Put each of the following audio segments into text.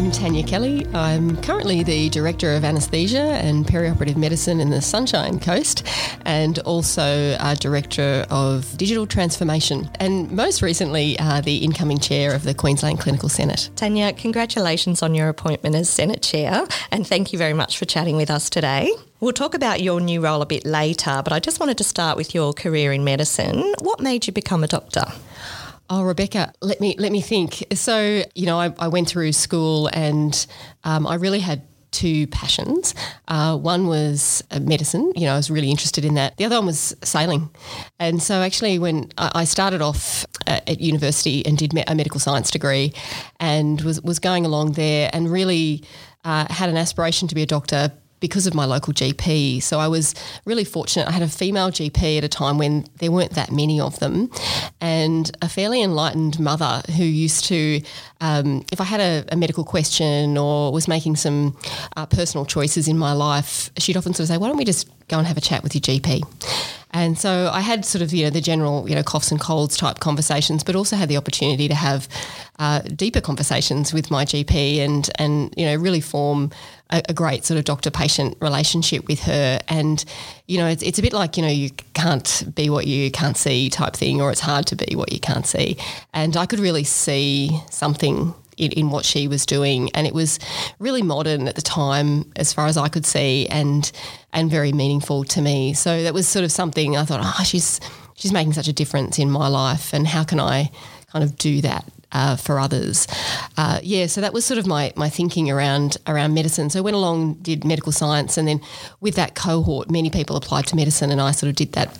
I'm Tanya Kelly. I'm currently the Director of Anaesthesia and Perioperative Medicine in the Sunshine Coast and also a Director of Digital Transformation and most recently uh, the incoming Chair of the Queensland Clinical Senate. Tanya, congratulations on your appointment as Senate Chair and thank you very much for chatting with us today. We'll talk about your new role a bit later, but I just wanted to start with your career in medicine. What made you become a doctor? Oh, Rebecca, let me let me think. So, you know, I, I went through school and um, I really had two passions. Uh, one was uh, medicine, you know, I was really interested in that. The other one was sailing. And so, actually, when I started off uh, at university and did a medical science degree and was, was going along there and really uh, had an aspiration to be a doctor, because of my local GP. So I was really fortunate. I had a female GP at a time when there weren't that many of them, and a fairly enlightened mother who used to, um, if I had a, a, medical question or was making some uh, personal choices in my life, she'd often sort of say, "Why don't we just go and have a chat with your GP?" And so I had sort of, you know, the general, you know, coughs and colds type conversations, but also had the opportunity to have uh, deeper conversations with my GP and, and you know, really form a, a great sort of doctor patient relationship with her. And, you know, it's, it's a bit like, you know, you can't be what you can't see type thing, or it's hard to be what you can't see. And I could really see something in, in, what she was doing. And it was really modern at the time, as far as I could see, and and very meaningful to me. So that was sort of something I thought, oh, she's she's making such a difference in my life, and how can I kind of do that uh, for others. Uh, yeah, so that was sort of my my thinking around around medicine. So I went along, did medical science, and then with that cohort, many people applied to medicine, and I sort of did that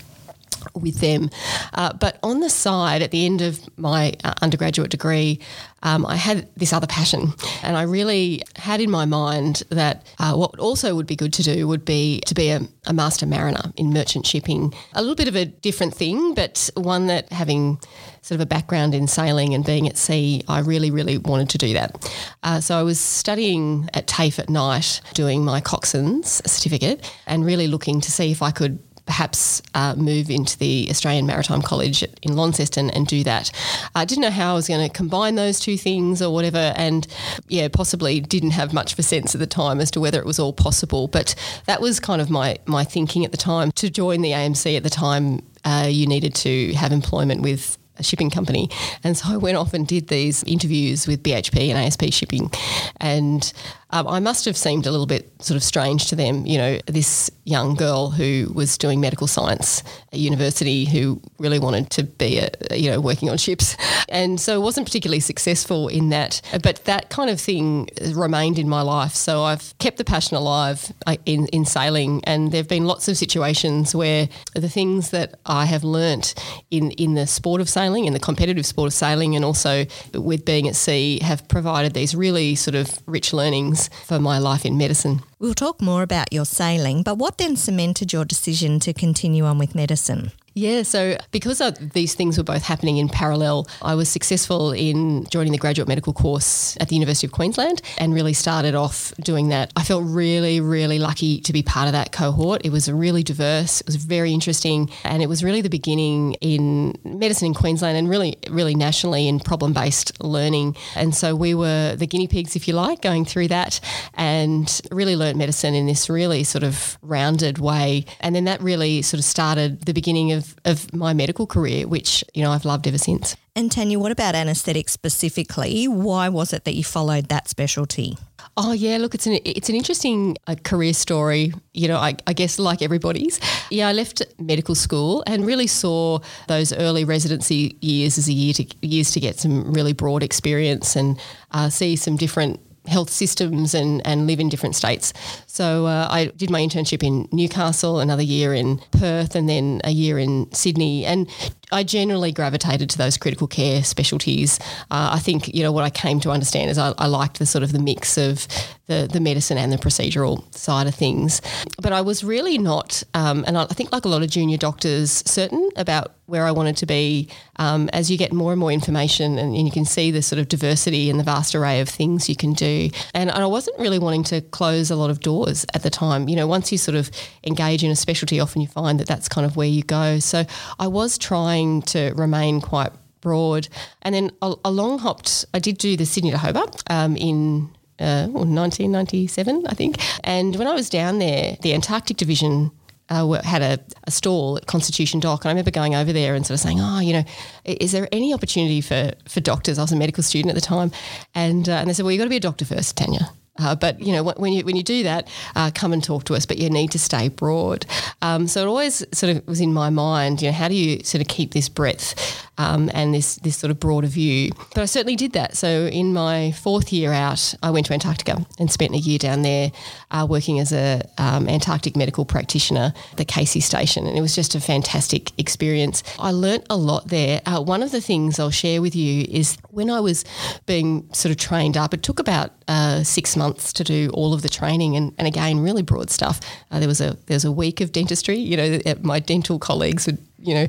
with them. Uh, but on the side, at the end of my uh, undergraduate degree, um, I had this other passion, and I really had in my mind that uh, what also would be good to do would be to be a, a, master mariner in merchant shipping. A little bit of a different thing, but one that having sort of a background in sailing and being at sea, I really, really wanted to do that. Uh, so I was studying at TAFE at night, doing my coxswain's certificate, and really looking to see if I could perhaps uh, move into the Australian Maritime College in Launceston and do that. I didn't know how I was going to combine those two things or whatever, and yeah, possibly didn't have much of a sense at the time as to whether it was all possible. But that was kind of my my thinking at the time. To join the AMC at the time, uh, you needed to have employment with a shipping company. And so I went off and did these interviews with BHP and ASP Shipping. And um, I must have seemed a little bit sort of strange to them. You know, this young girl who was doing medical science at university who really wanted to be, a, you know, working on ships. And so wasn't particularly successful in that. But that kind of thing remained in my life. So I've kept the passion alive uh, in, in sailing. And there have been lots of situations where the things that I have learnt in, in the sport of sailing, in the competitive sport of sailing, and also with being at sea have provided these really sort of rich learnings for my life in medicine. We'll talk more about your sailing, but what then cemented your decision to continue on with medicine? Yeah, so because these things were both happening in parallel, I was successful in joining the graduate medical course at the University of Queensland and really started off doing that. I felt really, really lucky to be part of that cohort. It was really diverse, it was very interesting, and it was really the beginning in medicine in Queensland and really, really nationally in problem based learning. And so we were the guinea pigs, if you like, going through that and really learned medicine in this really sort of rounded way. And then that really sort of started the beginning of of, of my medical career, which, you know, I've loved ever since. And Tanya, what about anaesthetics specifically? Why was it that you followed that specialty? Oh yeah, look, it's an it's an interesting uh, career story. You know, I, I, guess like everybody's. Yeah, I left medical school and really saw those early residency years as a year to years to get some really broad experience and uh, see some different health systems and, and live in different states. So uh, I did my internship in Newcastle, another year in Perth, and then a year in Sydney. And I generally gravitated to those critical care specialties. Uh, I think you know what I came to understand is I, I, liked the sort of the mix of the the medicine and the procedural side of things. But I was really not, um, and I, think like a lot of junior doctors, certain about where I wanted to be. Um, as you get more and more information, and, and, you can see the sort of diversity and the vast array of things you can do, and, and I wasn't really wanting to close a lot of doors at the time. You know, once you sort of engage in a specialty, often you find that that's kind of where you go. So I was trying to remain quite broad. And then a, a long hopped, I did do the Sydney to Hobart um, in uh, 1997, I think. And when I was down there, the Antarctic Division uh, had a, a, stall at Constitution Dock, and I remember going over there and sort of saying, "Oh, you know, is there any opportunity for for doctors?" I was a medical student at the time, and uh, and they said, "Well, you've got to be a doctor first, Tanya." Uh, but you know when you when you do that, uh, come and talk to us. But you need to stay broad. Um, so it always sort of was in my mind. You know, how do you sort of keep this breadth um, and this this sort of broader view? But I certainly did that. So in my fourth year out, I went to Antarctica and spent a year down there uh, working as a um, Antarctic medical practitioner at the Casey Station, and it was just a fantastic experience. I learnt a lot there. Uh, one of the things I'll share with you is when I was being sort of trained up, it took about uh, six months to do all of the training, and, and again, really broad stuff. Uh, there was a there was a week of dentistry. You know, my dental colleagues would you know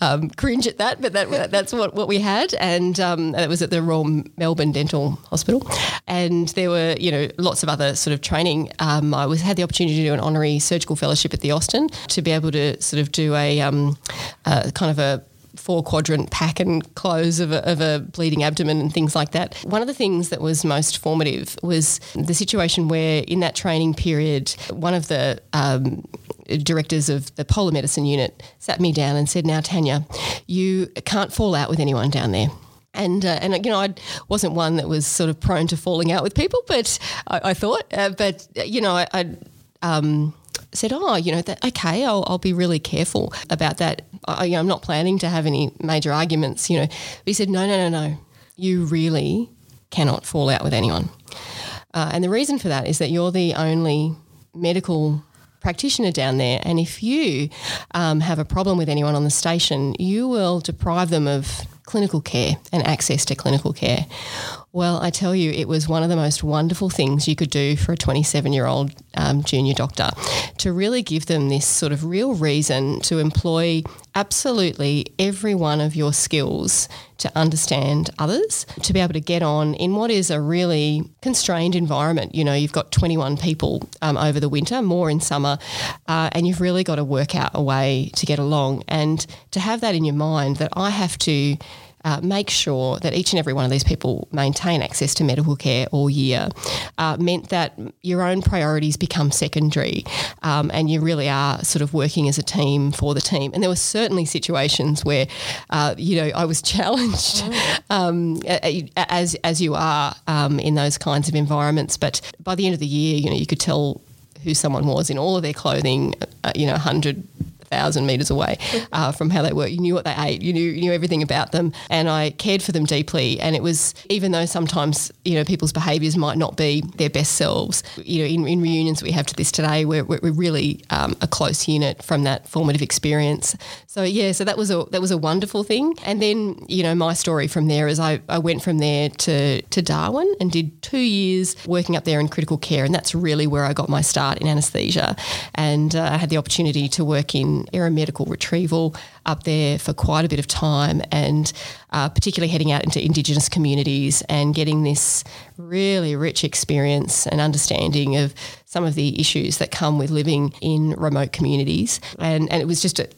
um, cringe at that, but that that's what, what we had, and um, it was at the Royal Melbourne Dental Hospital, and there were you know lots of other sort of training. Um, I was had the opportunity to do an honorary surgical fellowship at the Austin to be able to sort of do a um, uh, kind of a four quadrant pack and close of a, of a bleeding abdomen and things like that. One of the things that was most formative was the situation where, in that training period, one of the um, directors of the polar medicine unit sat me down and said, Now, Tanya, you can't fall out with anyone down there. And, uh, and you know, I wasn't one that was sort of prone to falling out with people, but I, I thought, uh, but, you know, I, I um, said, "Oh, you know, that, okay, I'll, I'll be really careful about that. I, you know, I'm not planning to have any major arguments, you know." But he said, "No, no, no, no. You really cannot fall out with anyone." Uh, and the reason for that is that you're the only medical practitioner down there, and if you um, have a problem with anyone on the station, you will deprive them of clinical care and access to clinical care. Well, I tell you, it was one of the most wonderful things you could do for a 27 year old um, junior doctor to really give them this sort of real reason to employ absolutely every one of your skills to understand others, to be able to get on in what is a really constrained environment. You know, you've got 21 people um, over the winter, more in summer, uh, and you've really got to work out a way to get along. And to have that in your mind that I have to uh, make sure that each and every one of these people maintain access to medical care all year uh, meant that your own priorities become secondary um, and you really are sort of working as a team for the team. And there were certainly situations where, uh, you know, I was challenged um, as, as you are um, in those kinds of environments. But by the end of the year, you know, you could tell who someone was in all of their clothing, uh, you know, 100 thousand meters away uh, from how they were. You knew what they ate. You knew you knew everything about them, and I cared for them deeply. And it was even though sometimes you know people's behaviours might not be their best selves. You know, in, in reunions we have to this today, we're, we're really um, a close unit from that formative experience. So yeah, so that was a that was a wonderful thing. And then you know my story from there is I, I went from there to to Darwin and did two years working up there in critical care, and that's really where I got my start in anaesthesia. And uh, I had the opportunity to work in aeromedical retrieval up there for quite a bit of time and uh, particularly heading out into Indigenous communities and getting this really rich experience and understanding of some of the issues that come with living in remote communities. And, and it was just a,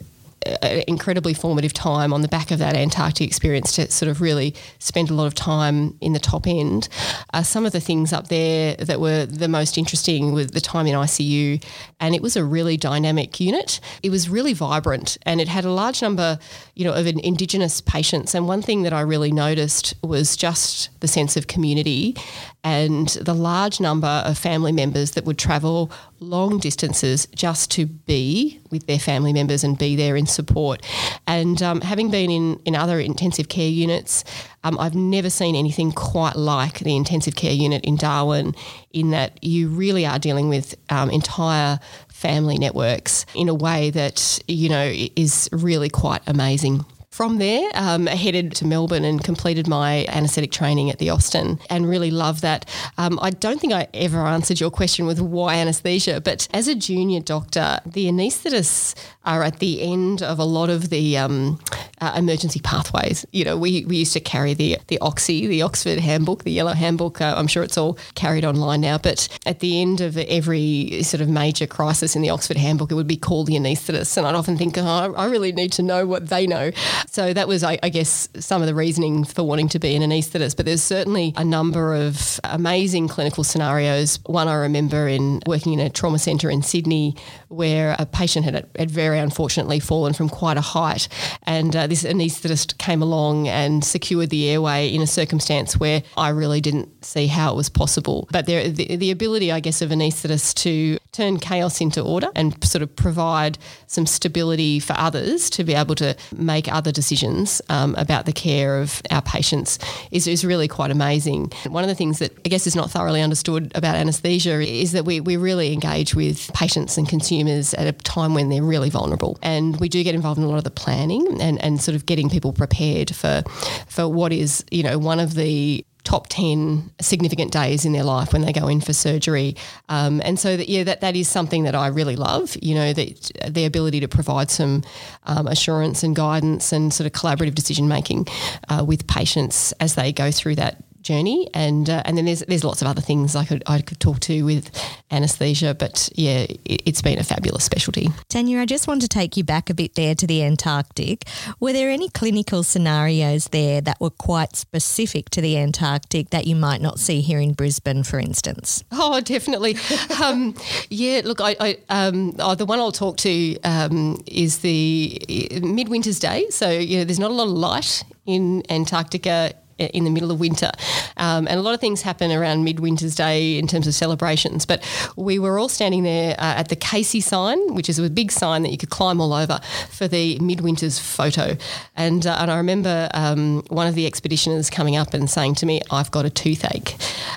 an incredibly formative time on the back of that Antarctic experience to sort of really spend a lot of time in the top end. Uh, some of the things up there that were the most interesting was the time in ICU, and it was a really dynamic unit. It was really vibrant, and it had a large number, you know, of Indigenous patients. And one thing that I really noticed was just the sense of community and the large number of family members that would travel long distances just to be with their family members and be there in support. And um, having been in, in other intensive care units, um, I've never seen anything quite like the intensive care unit in Darwin, in that you really are dealing with um, entire family networks in a way that, you know, is really quite amazing. From there, um, I headed to Melbourne and completed my anaesthetic training at the Austin and really love that. Um, I don't think I ever answered your question with why anaesthesia, but as a junior doctor, the anaesthetists are at the end of a lot of the um, uh, emergency pathways. You know, we, we used to carry the, the Oxy, the Oxford Handbook, the Yellow Handbook. Uh, I'm sure it's all carried online now, but at the end of every sort of major crisis in the Oxford Handbook, it would be called the anaesthetist. And I'd often think, oh, I really need to know what they know. So that was, I, I guess, some of the reasoning for wanting to be an anaesthetist. But there's certainly a number of amazing clinical scenarios. One I remember in working in a trauma centre in Sydney where a patient had, had very unfortunately fallen from quite a height. And uh, this anaesthetist came along and secured the airway in a circumstance where I really didn't see how it was possible. But there, the, the ability, I guess, of anaesthetists to turn chaos into order and sort of provide some stability for others to be able to make other decisions um, about the care of our patients is, is really quite amazing. One of the things that I guess is not thoroughly understood about anaesthesia is that we, we really engage with patients and consumers at a time when they're really vulnerable. And we do get involved in a lot of the planning and, and sort of getting people prepared for for what is, you know, one of the top 10 significant days in their life when they go in for surgery. Um, and so that, yeah, that, that is something that I really love, you know, that the ability to provide some um, assurance and guidance and sort of collaborative decision making uh, with patients as they go through that journey, and uh, and then there's there's lots of other things I could I could talk to with anaesthesia, but yeah, it, has been a fabulous specialty. Tanya, I just want to take you back a bit there to the Antarctic. Were there any clinical scenarios there that were quite specific to the Antarctic that you might not see here in Brisbane, for instance? Oh, definitely. um, yeah, look, I, I um, oh, the one I'll talk to um, is the midwinter's day. So you know, there's not a lot of light in Antarctica in the middle of winter. Um, and a lot of things happen around Midwinter's Day in terms of celebrations. But we were all standing there uh, at the Casey sign, which is a big sign that you could climb all over for the Midwinter's photo. And, uh, and I remember um, one of the expeditioners coming up and saying to me, I've got a toothache.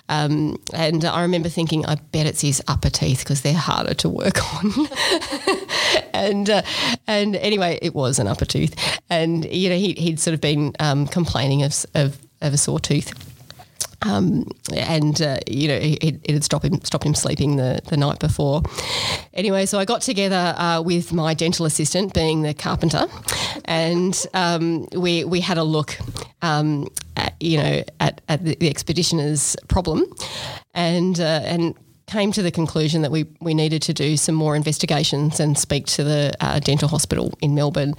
Um, and I remember thinking, I bet it's his upper teeth because they're harder to work on. and uh, and anyway, it was an upper tooth. And, you know, he, he'd sort of been um, complaining of, of of a sore tooth. Um, and uh, you know it, it, had stopped him stopped him sleeping the, the night before. Anyway, so I got together uh, with my dental assistant, being the carpenter, and um, we we had a look, um, at, you know, at, at the, the expeditioner's problem, and uh, and came to the conclusion that we, we needed to do some more investigations and speak to the uh, dental hospital in Melbourne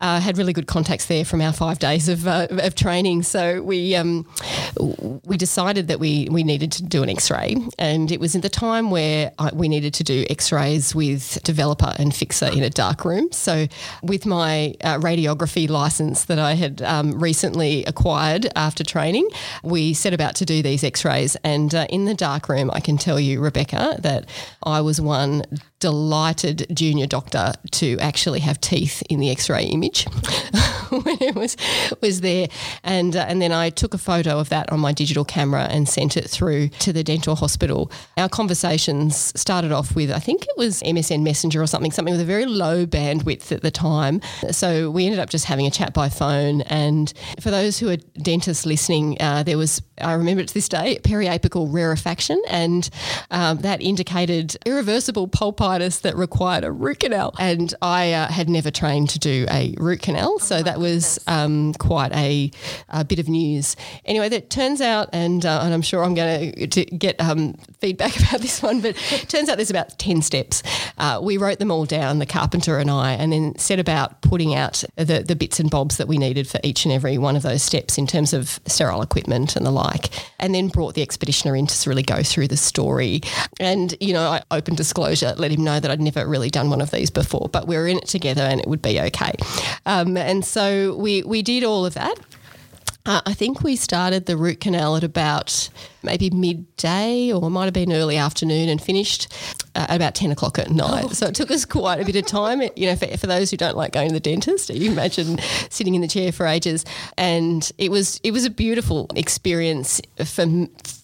uh, had really good contacts there from our five days of, uh, of training. So we um, we decided that we, we needed to do an X-ray, and it was at the time where I, we needed to do X-rays with developer and fixer in a dark room. So with my uh, radiography license that I had um, recently acquired after training, we set about to do these X-rays, and uh, in the dark room, I can tell you, Rebecca, that I was one delighted junior doctor to actually have teeth in the X-ray image when it was was there, and uh, and then I took a photo of that on my digital camera and sent it through to the dental hospital. Our conversations started off with I think it was MSN Messenger or something, something with a very low bandwidth at the time. So we ended up just having a chat by phone. And for those who are dentists listening, uh, there was I remember it to this day periapical rarefaction, and um, that indicated irreversible pulp pulpitis that required a root canal. And I uh, had never trained to do a root canal, so that was um, quite a, a, bit of news. Anyway, that turns out, and, uh, and I'm sure I'm going to get um, feedback about this one, but it turns out there's about 10 steps. Uh, we wrote them all down, the carpenter and I, and then set about putting out the, the bits and bobs that we needed for each and every one of those steps in terms of sterile equipment and the like, and then brought the expeditioner in to really go through the story. And, you know, I open disclosure, let him know that I'd never really done one of these before, but we were in it together and it would be okay. Um, and so we, we did all of that. Uh, I think we started the root canal at about maybe midday or it might have been early afternoon and finished uh, at about 10 o'clock at night. Oh. So it took us quite a bit of time. You know, for, for, those who don't like going to the dentist, you imagine sitting in the chair for ages. And it was it was a beautiful experience for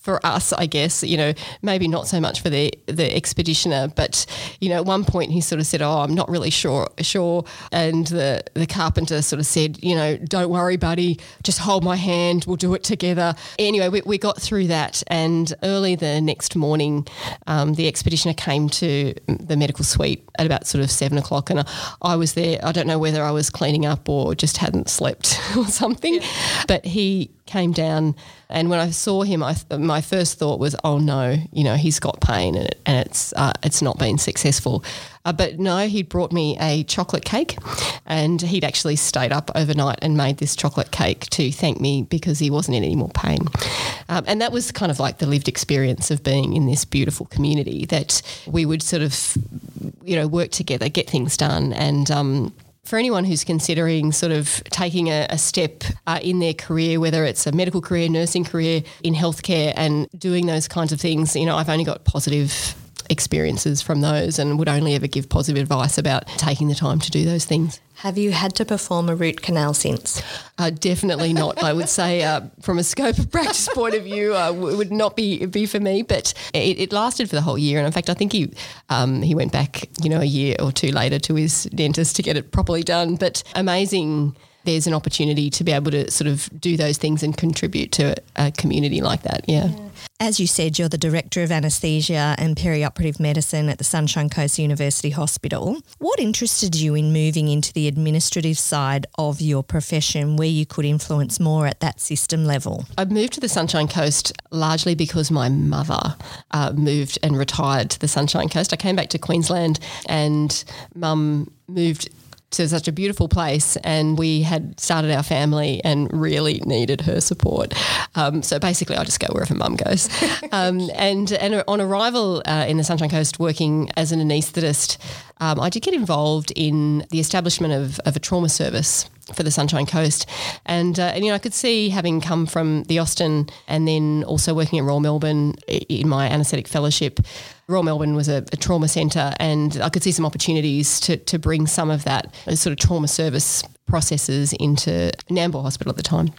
for us, I guess. You know, maybe not so much for the the expeditioner, but you know, at one point he sort of said, "Oh, I'm not really sure." Sure, and the the carpenter sort of said, "You know, don't worry, buddy. Just hold my hand. We'll do it together." Anyway, we, we got through that, and early the next morning, um, the expeditioner came came to the medical suite at about sort of seven o'clock, and I, was there. I don't know whether I was cleaning up or just hadn't slept or something, yeah. but he came down, and when I saw him, I, my first thought was, "Oh no, you know, he's got pain, and, it, and it's uh, it's not been successful." Uh, but no, he'd brought me a chocolate cake and he'd actually stayed up overnight and made this chocolate cake to thank me because he wasn't in any more pain. Um, and that was kind of like the lived experience of being in this beautiful community that we would sort of, you know, work together, get things done. And, um, for anyone who's considering sort of taking a, a step uh, in their career, whether it's a medical career, nursing career, in healthcare, and doing those kinds of things, you know, I've only got positive experiences from those and would only ever give positive advice about taking the time to do those things. Have you had to perform a root canal since? Uh, definitely not. I would say, uh, from a scope of practice point of view, uh, would not be be for me. But it, it, lasted for the whole year, and in fact, I think he um, he went back, you know, a year or two later to his dentist to get it properly done. But amazing there's an opportunity to be able to sort of do those things and contribute to a community like that. Yeah. yeah. As you said, you're the Director of Anaesthesia and Perioperative Medicine at the Sunshine Coast University Hospital. What interested you in moving into the administrative side of your profession where you could influence more at that system level? I moved to the Sunshine Coast largely because my mother uh, moved and retired to the Sunshine Coast. I came back to Queensland and mum moved to such a beautiful place and we had started our family and really needed her support. Um, so basically I just go wherever mum goes. Um, and, and on arrival uh, in the Sunshine Coast working as an anaesthetist, um, I did get involved in the establishment of, of a trauma service for the Sunshine Coast. And, uh, and, you know, I could see having come from the Austin and then also working at Royal Melbourne in my anaesthetic fellowship, Royal Melbourne was a, a, trauma centre and I could see some opportunities to, to bring some of that sort of trauma service processes into Nambour Hospital at the time.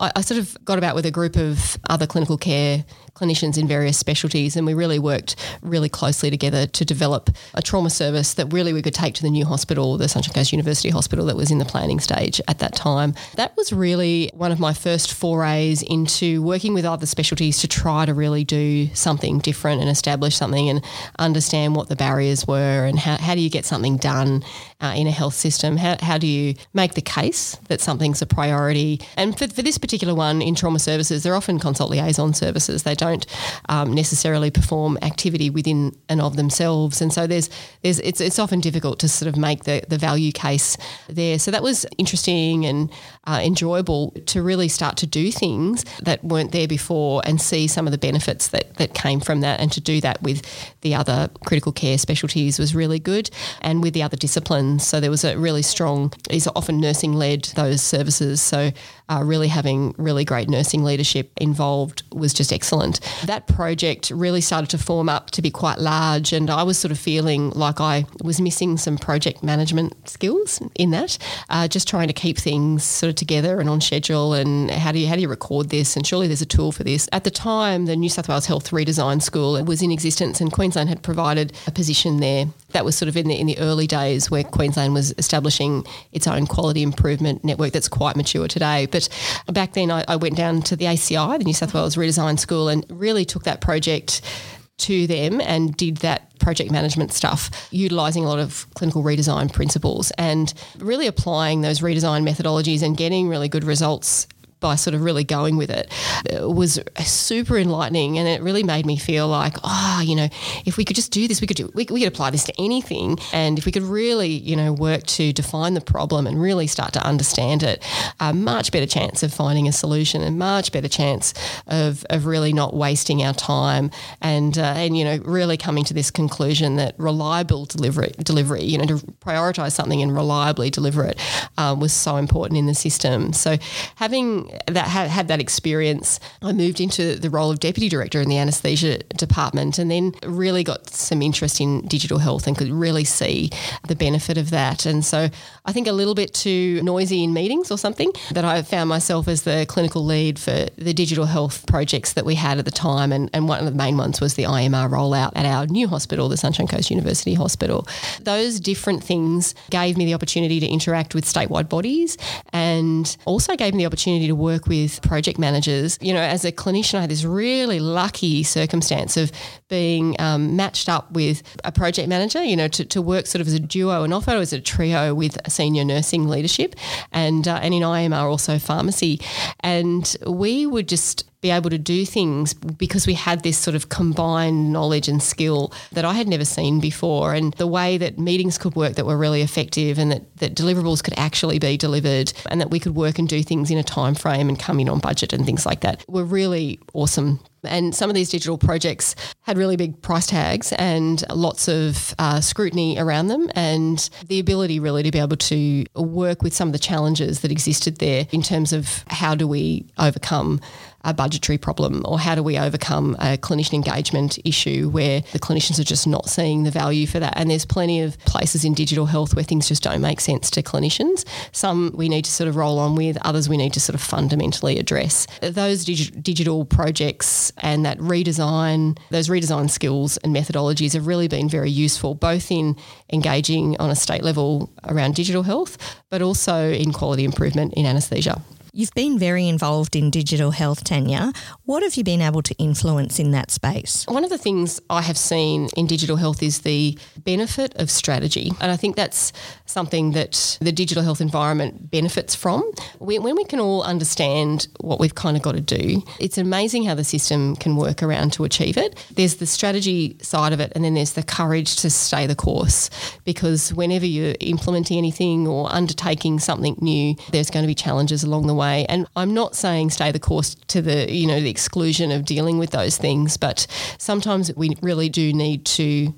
I, I sort of got about with a group of other clinical care clinicians in various specialties, and we really worked really closely together to develop a trauma service that really we could take to the new hospital, the Sunshine Coast University Hospital, that was in the planning stage at that time. That was really one of my first forays into working with other specialties to try to really do something different and establish something and understand what the barriers were and how, how do you get something done uh, in a health system? How, how do you make the case that something's a priority? And for, for this particular one in trauma services, they're often consult liaison services. They don't don't um, necessarily perform activity within and of themselves. And so there's there's it's it's often difficult to sort of make the the value case there. So that was interesting and uh, enjoyable to really start to do things that weren't there before and see some of the benefits that that came from that. And to do that with the other critical care specialties was really good, and with the other disciplines. So there was a really strong. Is often nursing led those services. So uh, really having really great nursing leadership involved was just excellent. That project really started to form up to be quite large, and I was sort of feeling like I was missing some project management skills in that, uh, just trying to keep things sort of together and on schedule. And how do you how do you record this? And surely there's a tool for this. At the time, the New South Wales Health Redesign School was in existence, and Queensland had provided a position there. That was sort of in the in the early days where Queensland was establishing its own quality improvement network that's quite mature today. But back then, I, I went down to the ACI, the New South Wales Redesign School, and really took that project to them and did that project management stuff, utilising a lot of clinical redesign principles and really applying those redesign methodologies and getting really good results by sort of really going with it, it was super enlightening. And it really made me feel like oh you know if we could just do this we could do we, we could apply this to anything. And if we could really you know work to define the problem and really start to understand it a much better chance of finding a solution and much better chance of, of really not wasting our time and uh, and you know really coming to this conclusion that reliable delivery delivery you know to prioritize something and reliably deliver it uh, was so important in the system. So having that had, had that experience, I moved into the role of deputy director in the anaesthesia department, and then really got some interest in digital health and could really see the benefit of that. And so I think a little bit too noisy in meetings or something that I found myself as the clinical lead for the digital health projects that we had at the time, and, and one of the main ones was the ieMR rollout at our new hospital, the Sunshine Coast University Hospital. Those different things gave me the opportunity to interact with statewide bodies and also gave me the opportunity to work with project managers. You know, as a clinician, I had this really lucky circumstance of being um, matched up with a project manager, you know, to, to work sort of as a duo and often as a trio with senior nursing leadership and, uh, and in ieMR also pharmacy. And we would just be able to do things because we had this sort of combined knowledge and skill that I had never seen before. And the way that meetings could work that were really effective and that, that deliverables could actually be delivered and that we could work and do things in a time frame and come in on budget and things like that were really awesome and some of these digital projects had really big price tags and lots of uh, scrutiny around them, and the ability really to be able to work with some of the challenges that existed there in terms of how do we overcome a budgetary problem or how do we overcome a clinician engagement issue where the clinicians are just not seeing the value for that. And there's plenty of places in digital health where things just don't make sense to clinicians. Some we need to sort of roll on with, others we need to sort of fundamentally address. Those dig- digital projects and that redesign, those redesign skills and methodologies have really been very useful, both in engaging on a state level around digital health, but also in quality improvement in anaesthesia. You've been very involved in digital health, Tanya. What have you been able to influence in that space? One of the things I have seen in digital health is the benefit of strategy. And I think that's something that the digital health environment benefits from. When we can all understand what we've kind of got to do, it's amazing how the system can work around to achieve it. There's the strategy side of it, and then there's the courage to stay the course. Because whenever you're implementing anything or undertaking something new, there's going to be challenges along the way way. And I'm not saying stay the course to the, you know, the exclusion of dealing with those things, but sometimes we really do need to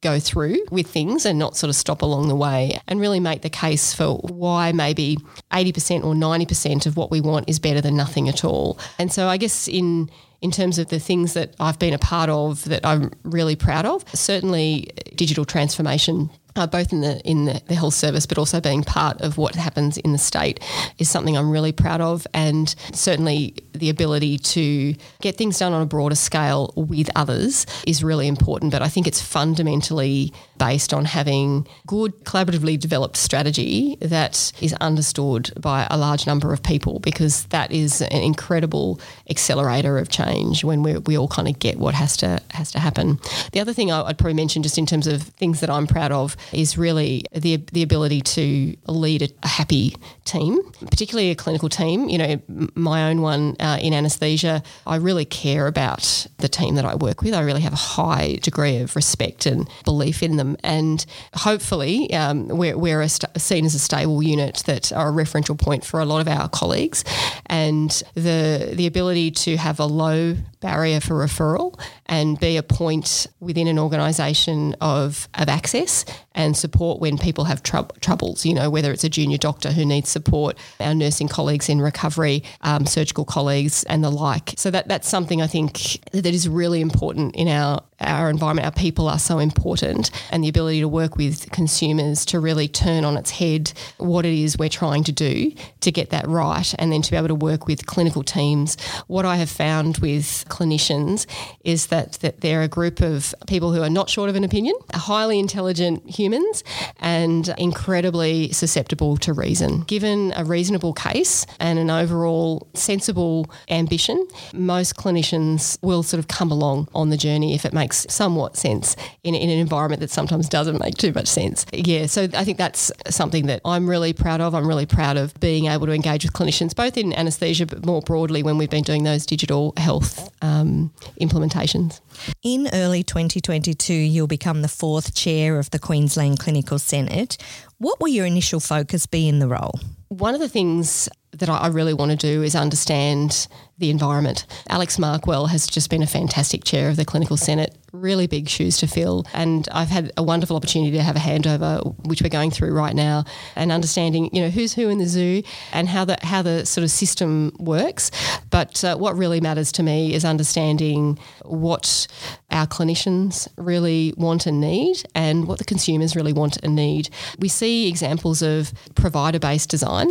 go through with things and not sort of stop along the way and really make the case for why maybe 80% or 90% of what we want is better than nothing at all. And so I guess in in terms of the things that I've been a part of that I'm really proud of, certainly digital transformation uh, both in the in the, the, health service, but also being part of what happens in the state, is something I'm really proud of, and certainly the ability to get things done on a broader scale with others is really important. But I think it's fundamentally based on having good collaboratively developed strategy that is understood by a large number of people, because that is an incredible accelerator of change when we we all kind of get what has to has to happen. The other thing I'd probably mention, just in terms of things that I'm proud of is really the the ability to lead a, a happy team, particularly a clinical team. You know, my own one uh, in anaesthesia, I really care about the team that I work with. I really have a high degree of respect and belief in them, and hopefully, um, we're, we're st- seen as a stable unit that are a referential point for a lot of our colleagues, and the the ability to have a low barrier for referral and be a point within an organisation of, of access and support when people have troubles, you know, whether it's a junior doctor who needs support, our nursing colleagues in recovery, um, surgical colleagues and the like. So that, that's something I think that is really important in our our environment, our people are so important, and the ability to work with consumers to really turn on its head what it is we're trying to do to get that right, and then to be able to work with clinical teams. What I have found with clinicians is that, that they're a group of people who are not short of an opinion, highly intelligent humans, and incredibly susceptible to reason. Given a reasonable case and an overall sensible ambition, most clinicians will sort of come along on the journey if it makes makes somewhat sense in, in an environment that sometimes doesn't make too much sense. Yeah, so I think that's something that I'm really proud of. I'm really proud of being able to engage with clinicians, both in anaesthesia, but more broadly when we've been doing those digital health um, implementations. In early 2022, you'll become the fourth chair of the Queensland Clinical Senate. What will your initial focus be in the role? One of the things that I really want to do is understand the environment. Alex Markwell has just been a fantastic chair of the Clinical Senate, really big shoes to fill. And I've had a wonderful opportunity to have a handover, which we're going through right now, and understanding, you know, who's who in the zoo and how the, how the sort of system works. But uh, what really matters to me is understanding what our clinicians really want and need and what the consumers really want and need. We see examples of provider based design,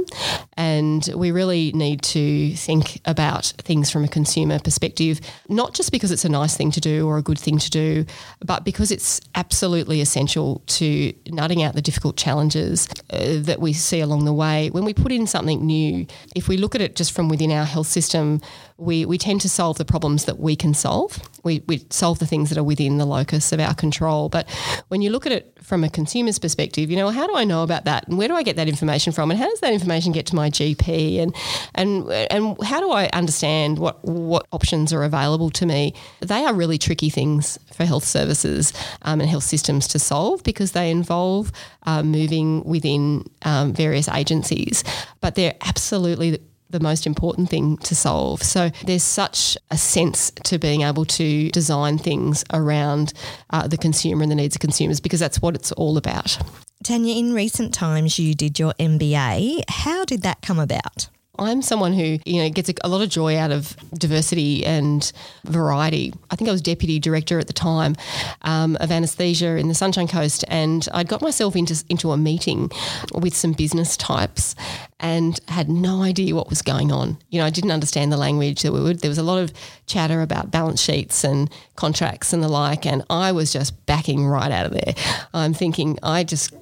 and we really need to think about things from a consumer perspective, not just because it's a nice thing to do or a good thing to do, but because it's absolutely essential to nutting out the difficult challenges uh, that we see along the way. When we put in something new, if we look at it just from within our health system, we, we tend to solve the problems that we can solve. We, we solve the things that are within the locus of our control. But when you look at it from a consumer's perspective, you know, how do I know about that? And where do I get that information from? And how does that information get to my GP? And and and how do I understand what what options are available to me? They are really tricky things for health services um, and health systems to solve because they involve uh, moving within um, various agencies. But they're absolutely the most important thing to solve. So there's such a sense to being able to design things around uh, the consumer and the needs of consumers because that's what it's all about. Tanya, in recent times you did your MBA. How did that come about? I'm someone who, you know, gets a, a, lot of joy out of diversity and variety. I think I was deputy director at the time um, of anaesthesia in the Sunshine Coast, and I'd got myself into into a meeting with some business types, and had no idea what was going on. You know, I didn't understand the language. There, were, there was a lot of chatter about balance sheets and contracts and the like, and I was just backing right out of there. I'm thinking, I just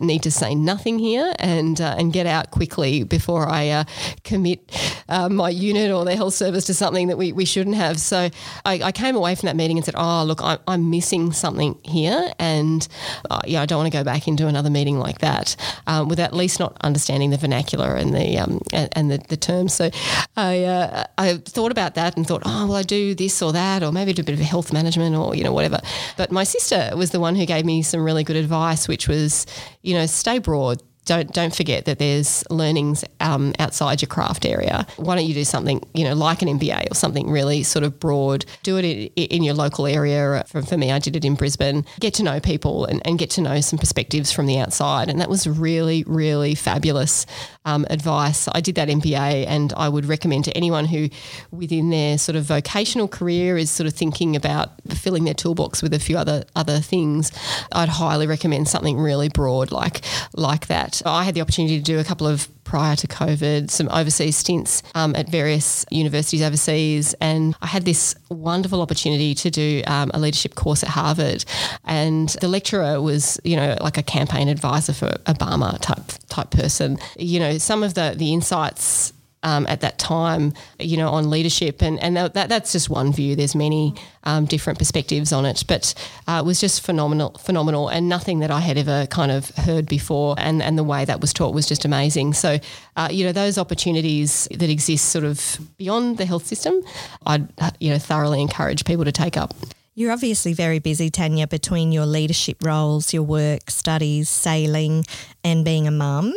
need to say nothing here and uh, and get out quickly before I uh, commit uh, my unit or the health service to something that we, we shouldn't have. So I, I came away from that meeting and said, oh, look, I'm, I'm missing something here. And uh, yeah, I don't want to go back into another meeting like that um, with at least not understanding the vernacular and the um, and, and the, the, terms. So I, uh, I thought about that and thought, oh, well, I do this or that, or maybe do a bit of health management or, you know, whatever. But my sister was the one who gave me some really good advice, which was, you know, stay broad, don't don't forget that there's learnings um, outside your craft area. Why don't you do something you know like an MBA or something really sort of broad? Do it in, in your local area. For, for, me, I did it in Brisbane. Get to know people and, and, get to know some perspectives from the outside, and that was really really fabulous um, advice. I did that MBA, and I would recommend to anyone who, within their sort of vocational career, is sort of thinking about filling their toolbox with a few other other things. I'd highly recommend something really broad like like that. I had the opportunity to do a couple of prior to COVID, some overseas stints um, at various universities overseas. And I had this wonderful opportunity to do um, a leadership course at Harvard. And the lecturer was, you know, like a campaign advisor for Obama type type person. You know, some of the the insights um, at that time, you know, on leadership. And, and that, that's just one view. There's many um, different perspectives on it, but uh, it was just phenomenal, phenomenal and nothing that I had ever kind of heard before. And, and the way that was taught was just amazing. So, uh, you know, those opportunities that exist sort of beyond the health system, I'd, you know, thoroughly encourage people to take up. You're obviously very busy, Tanya, between your leadership roles, your work, studies, sailing, and being a mum.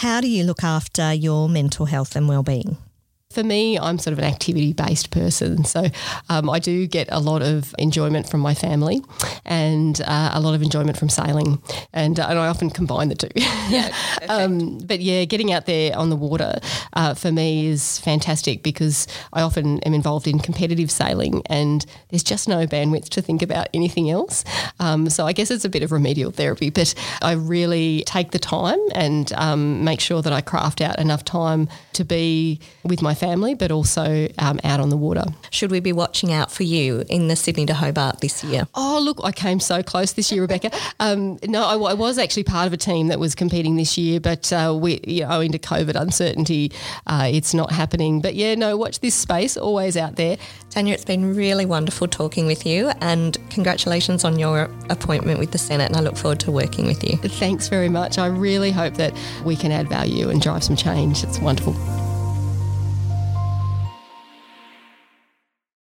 How do you look after your mental health and well-being? For me, I'm sort of an activity based person. So um, I do get a lot of enjoyment from my family and uh, a lot of enjoyment from sailing. And, uh, and I often combine the two. Yeah, um, but yeah, getting out there on the water uh, for me is fantastic because I often am involved in competitive sailing and there's just no bandwidth to think about anything else. Um, so I guess it's a bit of remedial therapy, but I really take the time and um, make sure that I craft out enough time to be with my family, but also um, out on the water. Should we be watching out for you in the Sydney to Hobart this year? Oh, look, I came so close this year, Rebecca. Um, no, I, I, was actually part of a team that was competing this year, but uh, we, you know, owing to COVID uncertainty, uh, it's not happening. But yeah, no, watch this space, always out there. Tanya, it's been really wonderful talking with you, and congratulations on your appointment with the Senate. And I look forward to working with you. Thanks very much. I really hope that we can add value and drive some change. It's wonderful.